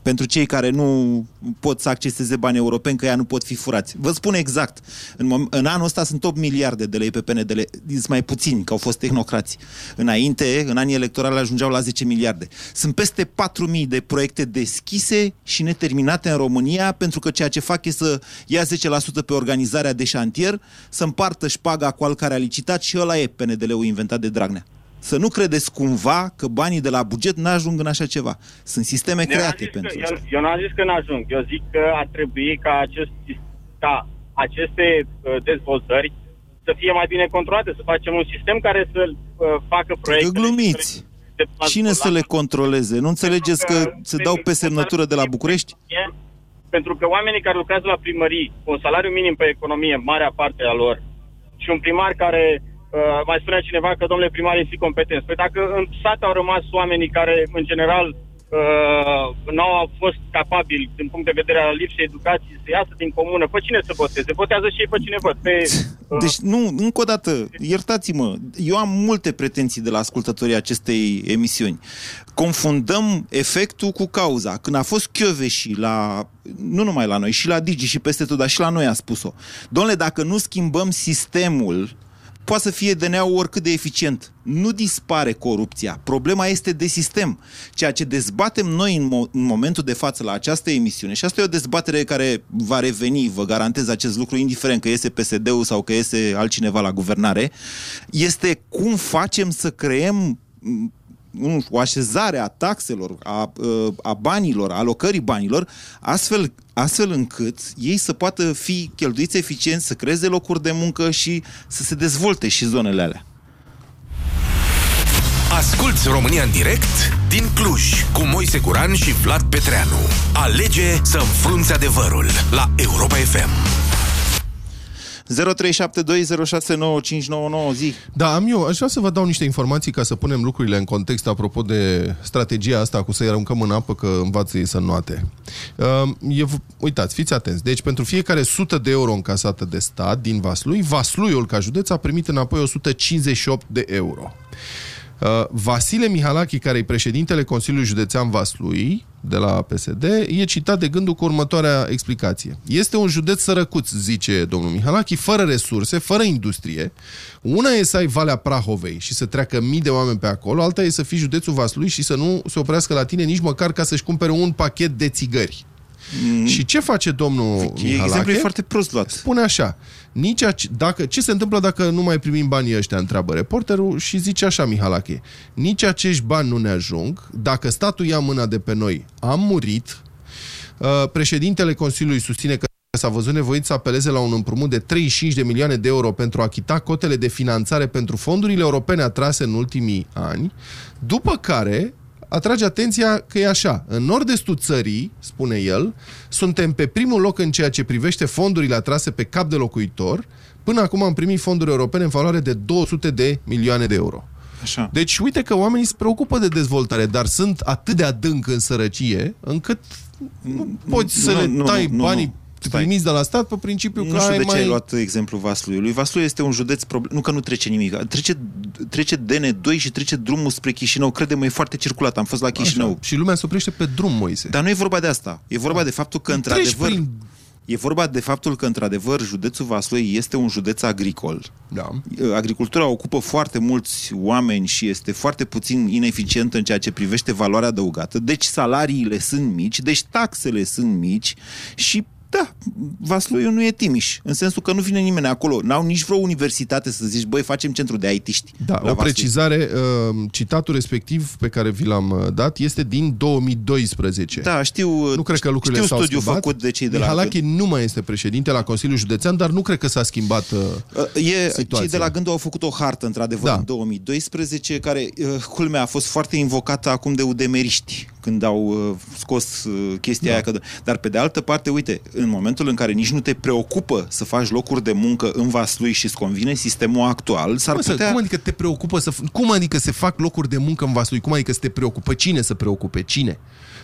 pentru cei care nu pot să acceseze bani europeni, că ea nu pot fi furați. Vă spun exact, în, mom- în anul ăsta sunt 8 miliarde de lei pe PNDL, sunt mai puțini, că au fost tehnocrați. Înainte, în anii electorali, ajungeau la 10 miliarde. Sunt peste 4.000 de proiecte deschise și neterminate în România, pentru că ceea ce fac e să ia 10% pe organizarea de șantier, să împartă șpaga cu al care a licitat și ăla e PNDL-ul inventat de Dragnea. Să nu credeți cumva că banii de la buget n-ajung în așa ceva. Sunt sisteme Eu n-am create zis că- pentru eu, asta. eu n-am zis că n-ajung. Eu zic că ar trebui ca, acest, ca aceste uh, dezvoltări să fie mai bine controlate, să facem un sistem care să uh, facă proiecte. Că glumiți! Cine să le controleze? Nu înțelegeți că se dau pe semnătură de la București? Pentru că oamenii care lucrează la primării, cu un salariu minim pe economie, marea parte a lor, și un primar care uh, mai spunea cineva că domnule primar este competenți. Păi dacă în sat au rămas oamenii care, în general, uh, nu au fost capabili, din punct de vedere al lipsei educației, să iasă din comună, pe cine să voteze? Votează și ei pe cine văd. Pe, [LAUGHS] uh, Deci, nu, încă o dată, iertați-mă, eu am multe pretenții de la ascultătorii acestei emisiuni. Confundăm efectul cu cauza. Când a fost și la, nu numai la noi, și la Digi și peste tot, dar și la noi a spus-o. Domnule, dacă nu schimbăm sistemul, poate să fie DNA-ul oricât de eficient. Nu dispare corupția. Problema este de sistem. Ceea ce dezbatem noi în, mo- în momentul de față la această emisiune, și asta e o dezbatere care va reveni, vă garantez acest lucru, indiferent că iese PSD-ul sau că iese altcineva la guvernare, este cum facem să creăm m, nu știu, o așezare a taxelor, a, a banilor, a alocării banilor, astfel, astfel încât ei să poată fi cheltuiți eficient, să creeze locuri de muncă și să se dezvolte și zonele alea. Asculți România în direct din Cluj cu Moise Guran și Vlad Petreanu. Alege să înfrunți adevărul la Europa FM. 0372069599 zi. Da, am eu. Aș vrea să vă dau niște informații ca să punem lucrurile în context apropo de strategia asta cu să-i aruncăm în apă că învață ei să noate. Uh, e, uitați, fiți atenți. Deci pentru fiecare 100 de euro încasată de stat din Vaslui, Vasluiul ca județ a primit înapoi 158 de euro. Uh, Vasile Mihalachi, care e președintele Consiliului Județean Vaslui, de la PSD, e citat de gândul cu următoarea explicație. Este un județ sărăcuț, zice domnul Mihalachi, fără resurse, fără industrie. Una e să ai Valea Prahovei și să treacă mii de oameni pe acolo, alta e să fii județul Vaslui și să nu se oprească la tine nici măcar ca să-și cumpere un pachet de țigări. Mm. Și ce face domnul Mihalache? Exemplu e foarte prost luat. Spune așa, nici ace- dacă, ce se întâmplă dacă nu mai primim banii ăștia, întreabă reporterul și zice așa Mihalache, nici acești bani nu ne ajung, dacă statul ia mâna de pe noi, am murit, Uh, președintele Consiliului susține că s-a văzut nevoit să apeleze la un împrumut de 35 de milioane de euro pentru a achita cotele de finanțare pentru fondurile europene atrase în ultimii ani, după care atrage atenția că e așa. În nord-estul țării, spune el, suntem pe primul loc în ceea ce privește fondurile atrase pe cap de locuitor. Până acum am primit fonduri europene în valoare de 200 de milioane de euro. Așa. Deci, uite că oamenii se preocupă de dezvoltare, dar sunt atât de adânc în sărăcie, încât nu poți să Nu, le nu, tai nu, nu, banii nu. Stai. primiți de la stat pe principiu că Nu știu ai de ce mai... ai luat exemplu Vasluiului. Vaslui este un județ, problem... nu că nu trece nimic, trece, trece DN2 și trece drumul spre Chișinău. Crede-mă, e foarte circulat. Am fost la Chișinău. Așa. Și lumea se oprește pe drum, Moise. Dar nu e vorba de asta. E vorba de faptul că, Treci într-adevăr... prin- E vorba de faptul că, într-adevăr, județul Vaslui este un județ agricol. Da. Agricultura ocupă foarte mulți oameni și este foarte puțin ineficientă în ceea ce privește valoarea adăugată. Deci salariile sunt mici, deci taxele sunt mici și da, Vasluiu nu e Timiș, în sensul că nu vine nimeni acolo. N-au nici vreo universitate să zici, băi, facem centru de IT-ști. Da, la o Vaslui. precizare, uh, citatul respectiv pe care vi l-am uh, dat este din 2012. Da, știu, nu cred că lucrurile știu s-au studiu schimbat. făcut de cei de la Mihalache nu mai este președinte la Consiliul Județean, dar nu cred că s-a schimbat uh, E, situația. cei de la Gândul au făcut o hartă, într-adevăr, Da. în 2012, care, uh, culmea, a fost foarte invocată acum de udemeriști, când au uh, scos uh, chestia Da. aia. Că, dar, pe de altă parte, uite, în momentul în care nici nu te preocupă să faci locuri de muncă în Vaslui și îți convine sistemul actual, s-ar Cum, să, putea... cum adică te preocupă să... f- Cum adică se fac locuri de muncă în Vaslui? Cum adică să te preocupă? Cine să preocupe? Cine?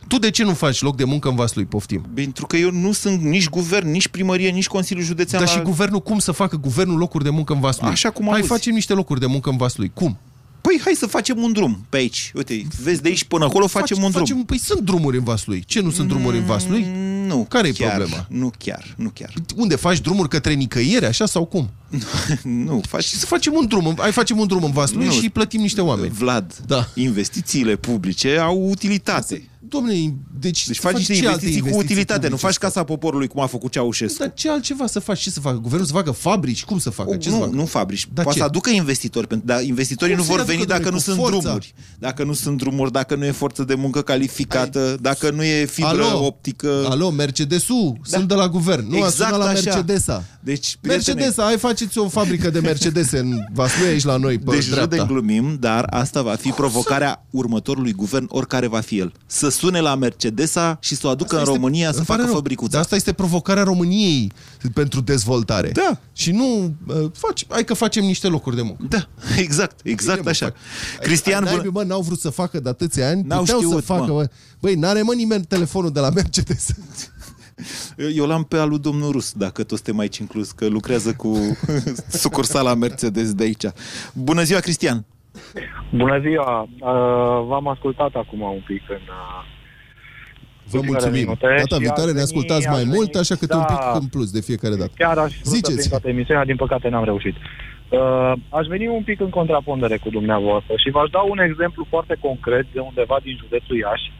Tu de ce nu faci loc de muncă în Vaslui? Poftim. Pentru că eu nu sunt nici guvern, nici primărie, nici Consiliul Județean. Dar la... și guvernul cum să facă guvernul locuri de muncă în Vaslui? Așa cum Hai auzi. facem niște locuri de muncă în Vaslui. Cum? Păi hai să facem un drum pe aici. Uite, vezi de aici până acolo facem un drum. Facem, păi sunt drumuri în Vaslui. Ce nu sunt drumuri în Vaslui? Nu, Care e chiar, problema? Nu chiar, nu chiar. Unde faci drumuri către nicăieri, așa sau cum? [LAUGHS] nu, faci... Și să facem un drum, hai facem un drum în Vaslui Nu. și plătim niște oameni. Vlad, Da. investițiile publice au utilitate. Domnule, deci, Deci să faci faci niște ce alte investiții cu utilitate, nu publice? faci casa poporului cum a făcut Ceaușescu. Dar ce altceva să faci? Ce să facă? Guvernul să facă fabrici? Cum să facă? Ce să nu, facă? nu fabrici. Dar Poate ce? să aducă investitori, pentru- dar investitorii Cum nu să-i vor veni aducă, dacă nu domnule, sunt cu forța? drumuri. Dacă nu sunt drumuri, dacă nu e forță de muncă calificată, dacă nu e fibră Alo? optică. Alo, Mercedesul, da. sunt de la guvern. Nu Exact a sunat la așa. Mercedesa. Deci, prietene, Mercedesa, hai faceți o fabrică de Mercedes în Vaslui aici la noi, pe Deci dreapta. râdem, glumim, dar asta va fi provocarea următorului guvern, oricare va fi el. Să sune la Mercedesa și să o aducă în România să îmi pare facă rău, fabricuța. Dar asta este provocarea României pentru dezvoltare. Da. Și nu, uh, faci, hai că facem niște locuri de muncă. Da, [LAUGHS] exact, exact Bine, mă, așa. fac. Cristian, Ai, bună- naibii, mă, n-au vrut să facă de atâția ani, N-au puteau știut, să facă, mă. mă. Băi, n-are mă nimeni telefonul de la Mercedes. [LAUGHS] Eu l-am pe al lui domnul Rus, dacă tot suntem aici inclus, că lucrează cu [LAUGHS] sucursala Mercedes de aici. Bună ziua, Cristian! Bună ziua! Uh, v-am ascultat acum un pic în... Uh, Vă puținele mulțumim. minute Data și viitoare aș ne veni- ascultați mai aș mult, veni- așa că da, un pic în plus de fiecare dată. Chiar aș vrea să Ziceți. prind toată emisiunea, din păcate n-am reușit. Uh, aș veni un pic în contrapondere cu dumneavoastră și v-aș da un exemplu foarte concret de undeva din județul Iași.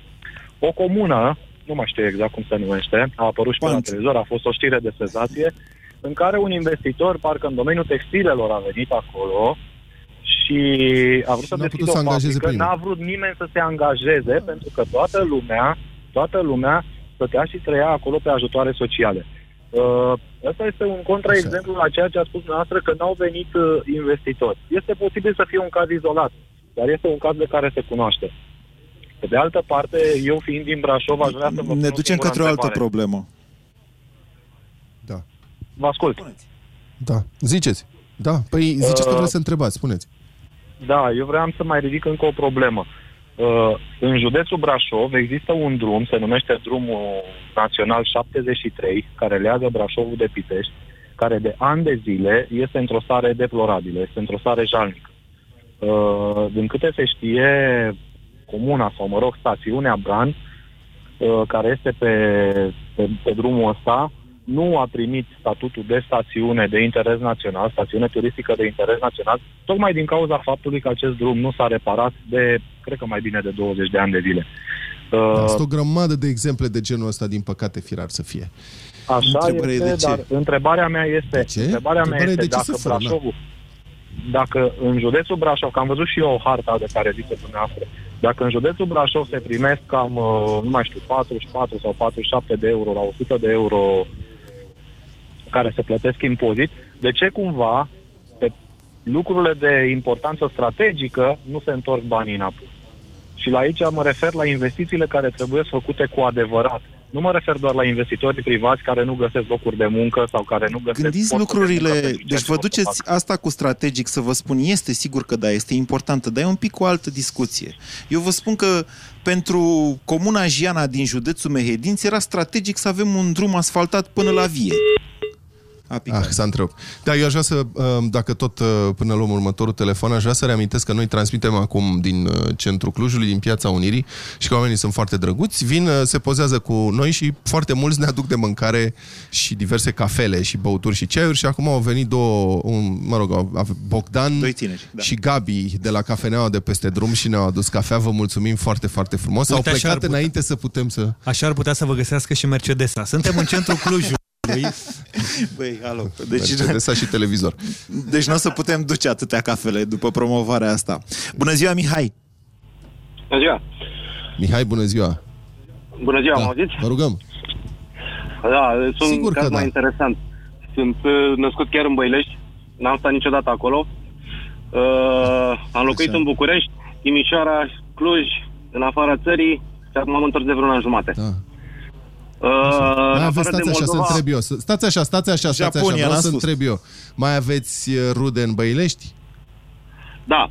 O comună, nu mai știu exact cum se numește, a apărut și pe la televizor, a fost o știre de senzație, în care un investitor, parcă în domeniul textilelor, a venit acolo și a vrut să n-a putut deschidă să o angajeze fabrică, pe nimeni. n-a vrut nimeni să se angajeze, pentru că toată lumea, toată lumea stătea și trăia acolo pe ajutoare sociale. Uh, Asta este un contraexemplu la ceea ce a spus dumneavoastră că n-au venit uh, investitori. Este posibil să fie un caz izolat, dar este un caz de care se cunoaște. Pe de altă parte, eu fiind din Brașov, aș vrea să vă pun Ne o ducem singură către o altă întrebare. problemă. Vă ascult. Da, ziceți. Da, păi ziceți că Uh, vreți să întrebați, spuneți. Da, eu vreau să mai ridic încă o problemă. Uh, în județul Brașov există un drum, se numește drumul național 73, care leagă Brașovul de Pitești, care de ani de zile este într-o stare deplorabilă, este într-o stare jalnică. Uh, din câte se știe, comuna sau, mă rog, stațiunea Bran, uh, care este pe, pe, pe drumul ăsta, nu a primit statutul de stațiune de interes național, stațiune turistică de interes național, tocmai din cauza faptului că acest drum nu s-a reparat de, cred că mai bine de 20 de ani de zile. Uh, Da, sunt o grămadă de exemple de genul ăsta, din păcate, firar să fie. Așa Întrebarea e este, de ce? dar întrebarea mea este, ce? întrebarea mea Întrebarea e este de ce dacă să fără, na? Brașovul, dacă în județul Brașov, că am văzut și eu o harta de care zice dumneavoastră, dacă în județul Brașov se primesc cam, uh, nu mai știu, 44 sau 47 de euro la 100 de euro care se plătesc impozit, de ce cumva pe lucrurile de importanță strategică nu se întorc banii înapoi? Și la aici mă refer la investițiile care trebuie făcute cu adevărat. Nu mă refer doar la investitori privați care nu găsesc locuri de muncă sau care nu găsesc... Gândiți posturi de lucrurile, muncă pentru ceea deci ce vă vor să duceți facă. asta cu strategic să vă spun, este sigur că da, este importantă, dar e un pic o altă discuție. Eu vă spun că pentru comuna Jiana din județul Mehedinți era strategic să avem un drum asfaltat până la vie. Ah, s-a întrerupt. Da, eu aș vrea să, uh, dacă tot uh, până luăm următorul telefon, aș vrea să reamintesc că noi transmitem acum din uh, centrul Clujului, din Piața Unirii și că oamenii sunt foarte drăguți, vin, uh, se pozează cu noi și foarte mulți ne aduc de mâncare și diverse cafele și băuturi și ceaiuri și acum au venit două, un, mă rog, au- au- Bogdan Doi tineri, da. și Gabi de la cafeneaua de peste drum și ne-au adus cafea. Vă mulțumim foarte, foarte frumos. Uite, au așa ar plecat putea- înainte să putem să... Așa ar putea să vă găsească și Mercedesa. Suntem în centrul Clujului. [LAUGHS] Băi, alo. Deci, Mercedesa și televizor. deci nu o să putem duce atâtea cafele după promovarea asta. Bună ziua, Mihai! Bună ziua! Mihai, bună ziua! Bună ziua, Da, mă auziți? Vă rugăm! Da, sunt Sigur un caz că mai da. interesant. Sunt uh, născut chiar în Băilești, n-am stat niciodată acolo. Uh, am locuit Așa. în București, Timișoara, Cluj, în afara țării și acum am întors de vreun an jumate. Da. Uh, în Mai aveți, afară stați de așa, să Moldova, întreb eu. Să- Stați așa, stați așa, stați așa, Japonia, vreau n-a să spus. întreb eu. Mai aveți uh, rude în Băilești? Da.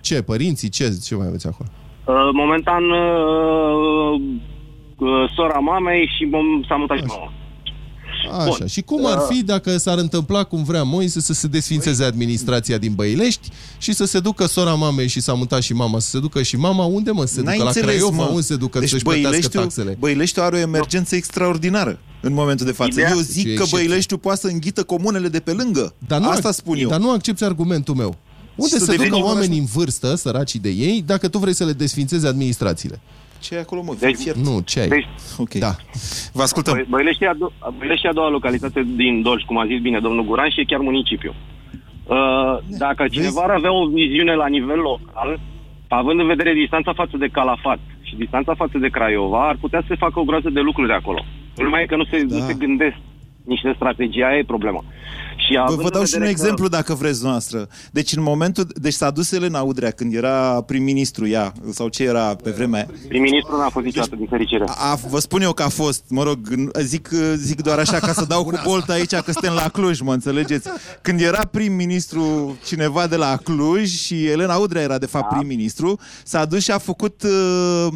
Ce, părinții? Ce, ce mai aveți acolo? uh, momentan uh, uh, sora mamei și mom- s-a mutat și mama. Așa. Bun. Și cum ar fi dacă s-ar întâmpla cum vrea Moise să se desfințeze administrația din Băilești și să se ducă sora mamei și s-a mutat și mama, să se ducă și mama unde mă? Să se N-ai ducă la înțeles, Craiova? mă. Unde se ducă deci să-și plătească Băileștiul, taxele? Băileștiul are o emergență extraordinară în momentul de față. Ideea- Eu Ce zic că excepție. Băileștiul poate să înghită comunele de pe lângă. Dar nu, Asta ac- spun eu. Dar nu accepti argumentul meu. Unde să se ducă devenim oamenii oraș- în vârstă, săracii de ei, dacă tu vrei să le desfințeze administrațiile? Ce e acolo, mă? Deci- Fiert? Nu, ce ai? Deci, Ok. Da. Vă ascultăm. Băi- Băilești e a, do- Băilești e a doua localitate din Dolj, cum a zis bine domnul Guran, și e chiar municipiu. Uh, dacă cineva ar avea o viziune la nivel local, având în vedere distanța față de Calafat și distanța față de Craiova, ar putea să se facă o groază de lucruri de acolo. Problema e că nu se, da. nu se gândesc niște strategii, aia e problema. Și Vă, având vă în dau și un vedere că- exemplu dacă vreți noastră. Deci în momentul, deci s-a dus Elena Udrea când era prim-ministru ea, sau ce era pe vremea aia. Prim-ministru n-a fost niciodată din fericire. A, vă spun eu că a fost, mă rog, n- zic, zic doar așa ca să dau cu bolt aici că suntem la Cluj, mă înțelegeți? Când era prim-ministru cineva de la Cluj și Elena Udrea era de fapt prim-ministru, s-a dus și a făcut uh,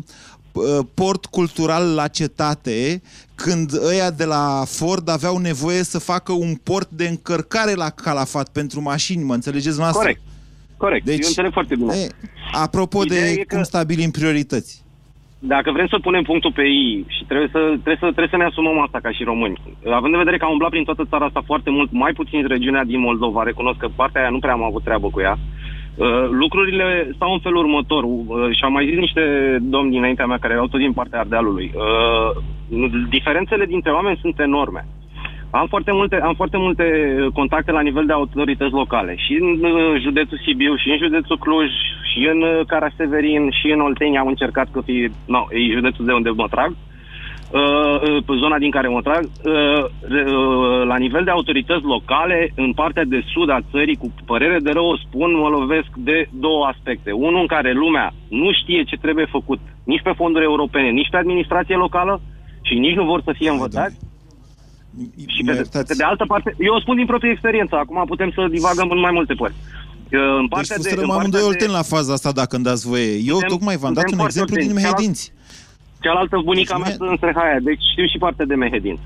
uh, port cultural la cetate când ăia de la Ford aveau nevoie să facă un port de încărcare la Calafat pentru mașini, mă înțelegeți noastră? Corect. Corect, deci, eu înțeleg foarte bine. E, apropo Ideea de e că- cum stabilim priorități. dacă vrem să punem punctul pe I și trebuie să, trebuie, să, trebuie să ne asumăm asta ca și români, având în vedere că am umblat prin toată țara asta foarte mult, mai puțin în regiunea din Moldova, recunosc că partea aia nu prea am avut treabă cu ea, uh, lucrurile stau în felul următor uh, și am mai zis niște domni dinaintea mea care erau tot din partea Ardealului. Uh, diferențele dintre oameni sunt enorme. Am foarte multe, am foarte multe contacte la nivel de autorități locale. Și în uh, județul Sibiu, și în județul Cluj, și în uh, Caraseverin, și în Oltenia am încercat că fi... No, e județul de unde mă trag. Uh, uh, pe zona din care mă trag, uh, uh, la nivel de autorități locale, în partea de sud a țării, cu părere de rău o spun, mă lovesc de două aspecte. Unul în care lumea nu știe ce trebuie făcut nici pe fonduri europene, nici pe administrație locală și nici nu vor să fie învățați. Și pe de, pe de altă parte, eu o spun din proprie experiență, acum putem să divagăm în mai multe părți. Uh, În partea deci de, suntem în amândoi partea olteni la faza asta, dacă îmi dați voie. Eu Suntem- tocmai v-am dat suntem un foarte exemplu din olteni. Mehedinți. Cealaltă bunica Deci mea stă în Strehaia, deci știu și partea de Mehedin.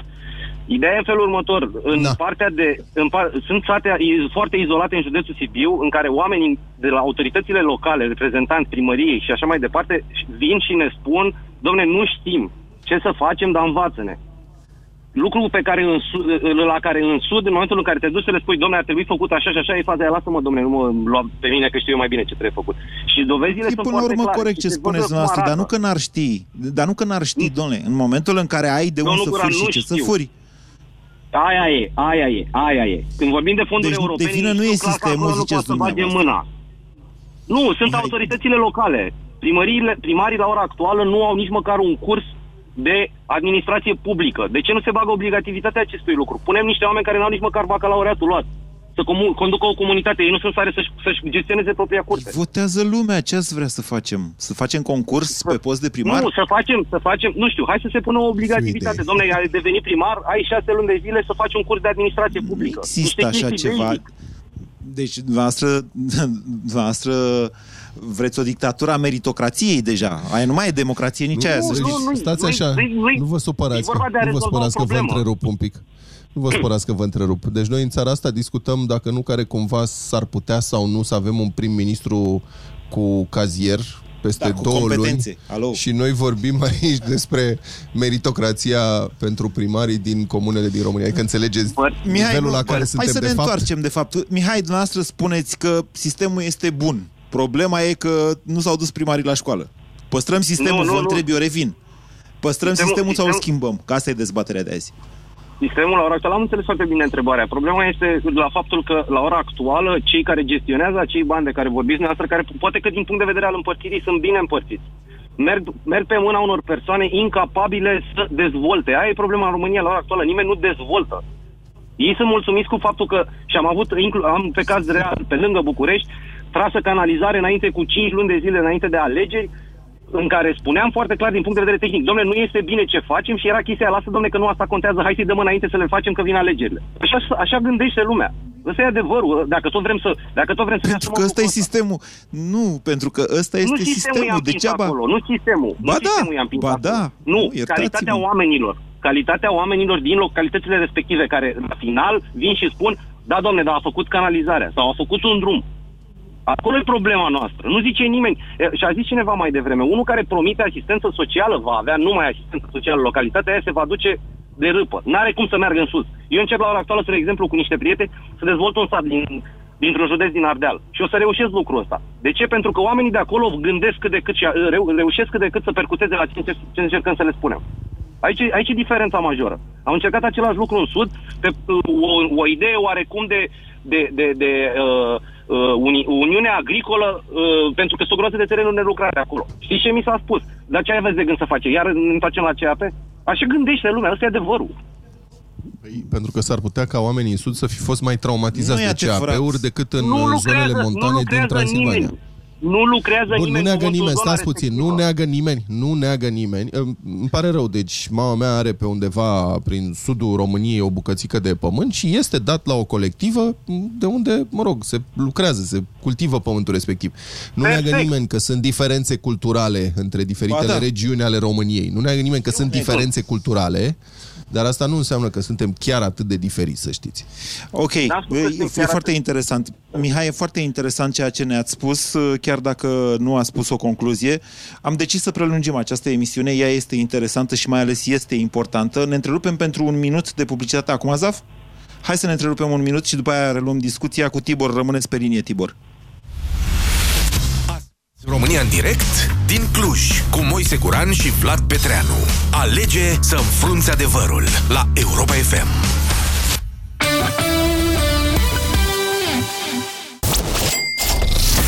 Ideea e în felul următor. În Da. partea de, în par, sunt sate i- foarte izolate în județul Sibiu, în care oamenii de la autoritățile locale, reprezentanți primăriei și așa mai departe, vin și ne spun, domne, nu știm ce să facem, dar învață-ne. Lucru pe care în sud, la care în sud, în momentul în care te duci să le spui, domne, ar trebui făcut așa și așa, e faza aia, lasă-mă, domne, nu mă lua pe mine că știu eu mai bine ce trebuie făcut. Și dovezile E sunt până la foarte urmă clare. corect Și ce se spuneți văd cum noastră, dar arată. nu că n-ar ști. Dar nu că n-ar ști, domnule. În momentul în care ai de unde Domnul să Guran, furi și nu ce să știu. furi. Aia e, aia e, aia e. Când vorbim de fonduri Deci, de europene, vină nu știu e clar că sistemul, acolo nu ziceți poate să bage dumneavoastră. mâna. Nu, sunt autoritățile locale. Primăriile, primarii la ora actuală nu au nici măcar un curs de administrație publică. De ce nu se bagă obligativitatea acestui lucru? Punem niște oameni care n-au nici măcar bacalaureatul luat. să comu- conducă o comunitate. Ei nu sunt stare să-și, să-și gestioneze propria curte. Votează lumea, ce ați vrea să facem? Să facem concurs pe post de primar? Nu, să facem, să facem, nu știu, hai să se pună o obligativitate. Domnule, ai devenit primar, ai șase luni de zile să faci un curs de administrație publică. Există Niște așa chestii ceva. basic. Deci, dumneavoastră, [LAUGHS] dumneavoastră vreți o dictatură a meritocrației deja. Aia nu mai e democrație nici aia, să deci, știți. Stați așa, nu vă supărați, e vorba de a că, nu vă rezolva supărați o că vă problemă. întrerup un pic. Nu vă supărați că vă întrerup. Deci noi în țara asta discutăm dacă nu care cumva s-ar putea sau nu să avem un prim-ministru cu cazier peste Da, cu două competențe. luni. Alo. Și noi vorbim aici [LAUGHS] despre meritocrația pentru primarii din comunele din România. Adică înțelegeți nivelul la care hai suntem să de ne fapt? întoarcem, de fapt. Mihai, dumneavoastră spuneți că sistemul este bun. Problema e că nu s-au dus primarii la școală. Păstrăm sistemul, Nu, nu, vă nu. întreb, eu revin. Păstrăm Sistemul- sistemul, sau îl sistem- schimbăm? Că asta e dezbaterea de azi. Sistemul la ora actuală, am înțeles foarte bine întrebarea. Problema este la faptul că la ora actuală cei care gestionează acei bani de care vorbiți dumneavoastră, care poate că din punct de vedere al împărțirii sunt bine împărțiți, merg, merg pe mâna unor persoane incapabile să dezvolte. Aia e problema în România la ora actuală. Nimeni nu dezvoltă. Ei sunt mulțumiți cu faptul că, și am avut, inclu- am pe caz real, pe lângă București, trasă canalizare înainte cu 5 luni de zile înainte de alegeri, în care spuneam foarte clar din punct de vedere tehnic, domnule, nu este bine ce facem și era chestia, lasă, domnule, că nu asta contează, hai să-i dăm înainte să le facem că vin alegerile. Așa, așa gândește lumea. Ăsta e adevărul. Dacă tot vrem să, dacă tot vrem să ne Pentru asumăm că ăsta e lucrul sistemul. Nu, pentru că ăsta este nu sistemul, sistemul. i-am împins Degeaba... acolo, nu sistemul. Ba nu da, sistemul i-am împins ba acolo. da. Nu, Nu, iertați-mă. calitatea oamenilor. Calitatea oamenilor din localitățile respective care, la final, vin și spun da, domne, dar a făcut canalizarea sau a făcut un drum. Acolo e problema noastră. Nu zice nimeni. E, Și a zis cineva mai devreme, unul care promite asistență socială va avea numai asistență socială. Localitatea aia se va duce de râpă. N-are cum să meargă în sus. Eu încep la ora actuală, spre exemplu, cu niște prieteni, să dezvolt un sat din, dintr-un județ din Ardeal. Și o să reușesc lucrul ăsta. De ce? Pentru că oamenii de acolo gândesc cât de cât și a- reu, reușesc cât de cât să percuteze la ce, încerc- ce încercăm să le spunem. Aici, aici e diferența majoră. Am încercat același lucru în Sud, pe uh, o, o idee oarecum de, de, de, de uh, uh, uni, Uniune Agricolă, uh, pentru că sunt o groază de terenuri nelucrate acolo. Știți ce mi s-a spus? Dar ce aveți de gând să face? Iar ne întoarcem la CAP? Așa gândește lumea, ăsta e adevărul. Pentru că s-ar putea ca oamenii în Sud să fi fost mai traumatizați Nu e de adevărat. CAP-uri decât în Nu uh, lucrează- zonele nu montane din lucrează Transilvania. nimeni. Nu lucrează Bun, nu nimeni neagă cu nimeni, zona stați puțin, nu neagă nimeni, nu neagă nimeni. Îmi îmi pare rău, deci mama mea are pe undeva prin sudul României o bucățică de pământ și este dat la o colectivă de unde, mă rog, se lucrează, se cultivă pământul respectiv. Nu Perfect. neagă nimeni că sunt diferențe culturale între diferitele Ba da. regiuni ale României. Nu neagă nimeni că sunt neg. diferențe culturale, dar asta nu înseamnă că suntem chiar atât de diferiți, să știți. Ok, e, e foarte interesant. Mihai, e foarte interesant ceea ce ne-ați spus, chiar dacă nu a spus o concluzie. Am decis să prelungim această emisiune, ea este interesantă și mai ales este importantă. Ne întrerupem pentru un minut de publicitate acum, Azaf? Hai să ne întrerupem un minut și după aia reluăm discuția cu Tibor. Rămâneți pe linie, Tibor. România în direct din Cluj cu Moise Guran și Vlad Petreanu. Alege să înfrunți adevărul la Europa FM.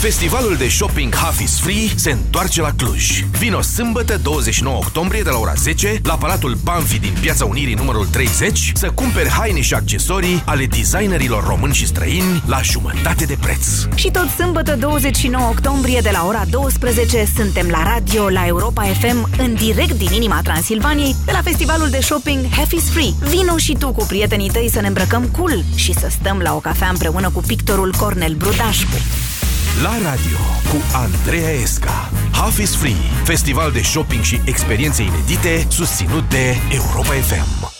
Festivalul de shopping Half is Free se întoarce la Cluj. Vino sâmbătă 29 octombrie de la ora 10 la Palatul Banfi din Piața Unirii numărul 30 să cumperi haine și accesorii ale designerilor români și străini la jumătate de preț. Și tot sâmbătă 29 octombrie de la ora 12 suntem la radio la Europa FM în direct din inima Transilvaniei de la festivalul de shopping Half is Free. Vino și tu cu prietenii tăi să ne îmbrăcăm cool și să stăm la o cafea împreună cu pictorul Cornel Brudașcu. La radio cu Andreea Esca Half is Free Festival de shopping și experiențe inedite Susținut de Europa FM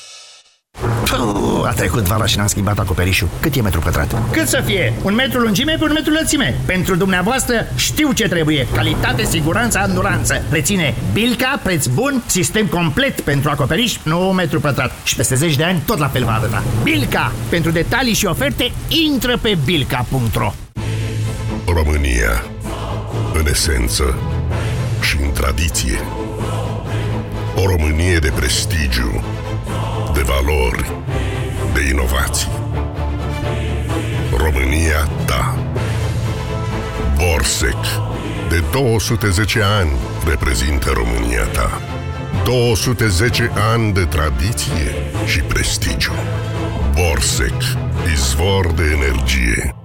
Puh, a trecut vara și n-am schimbat acoperișul. Cât e metru pătrat? Cât să fie? Un metru lungime pe un metru lățime. Pentru dumneavoastră știu ce trebuie. Calitate, siguranță, anduranță. Reține Bilca, preț bun, sistem complet pentru acoperiș, 9 metru pătrat. Și peste 10 de ani tot la fel va arăta. Bilca! Pentru detalii și oferte, intră pe bilca.ro România, în esență și în tradiție. O Românie de prestigiu, de valori, de inovații. România ta. Borsec, de 210 ani reprezintă România ta. 210 ani de tradiție și prestigiu. Borsec, Izvor de energie.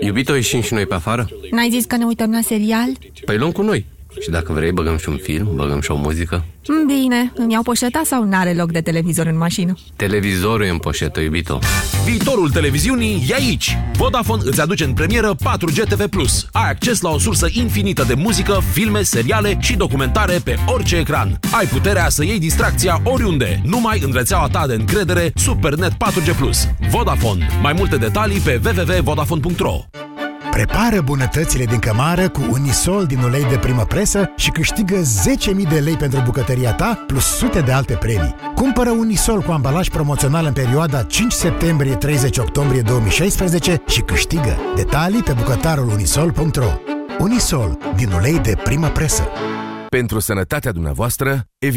Iubito, ieșim și noi pe afară? N-ai zis că ne uităm la serial? Păi luăm cu noi. Și dacă vrei, băgăm și un film, băgăm și o muzică. Bine, îmi iau poșeta sau n-are loc de televizor în mașină? Televizorul e în poșetă, iubito. Viitorul televiziunii e aici. Vodafone îți aduce în premieră 4G TV+. Ai acces la o sursă infinită de muzică, filme, seriale și documentare pe orice ecran. Ai puterea să iei distracția oriunde, numai în rețeaua ta de încredere Supernet 4G+. Vodafone. Mai multe detalii pe www.vodafone.ro Prepară bunătățile din cămară cu Unisol din ulei de primă presă și câștigă 10.000 de lei pentru bucătăria ta, plus sute de alte premii. Cumpără Unisol cu ambalaj promoțional în perioada 5 septembrie-30 octombrie 2016 și câștigă. Detalii pe bucătarul unisol.ro Unisol, din ulei de primă presă. Pentru sănătatea dumneavoastră, evitați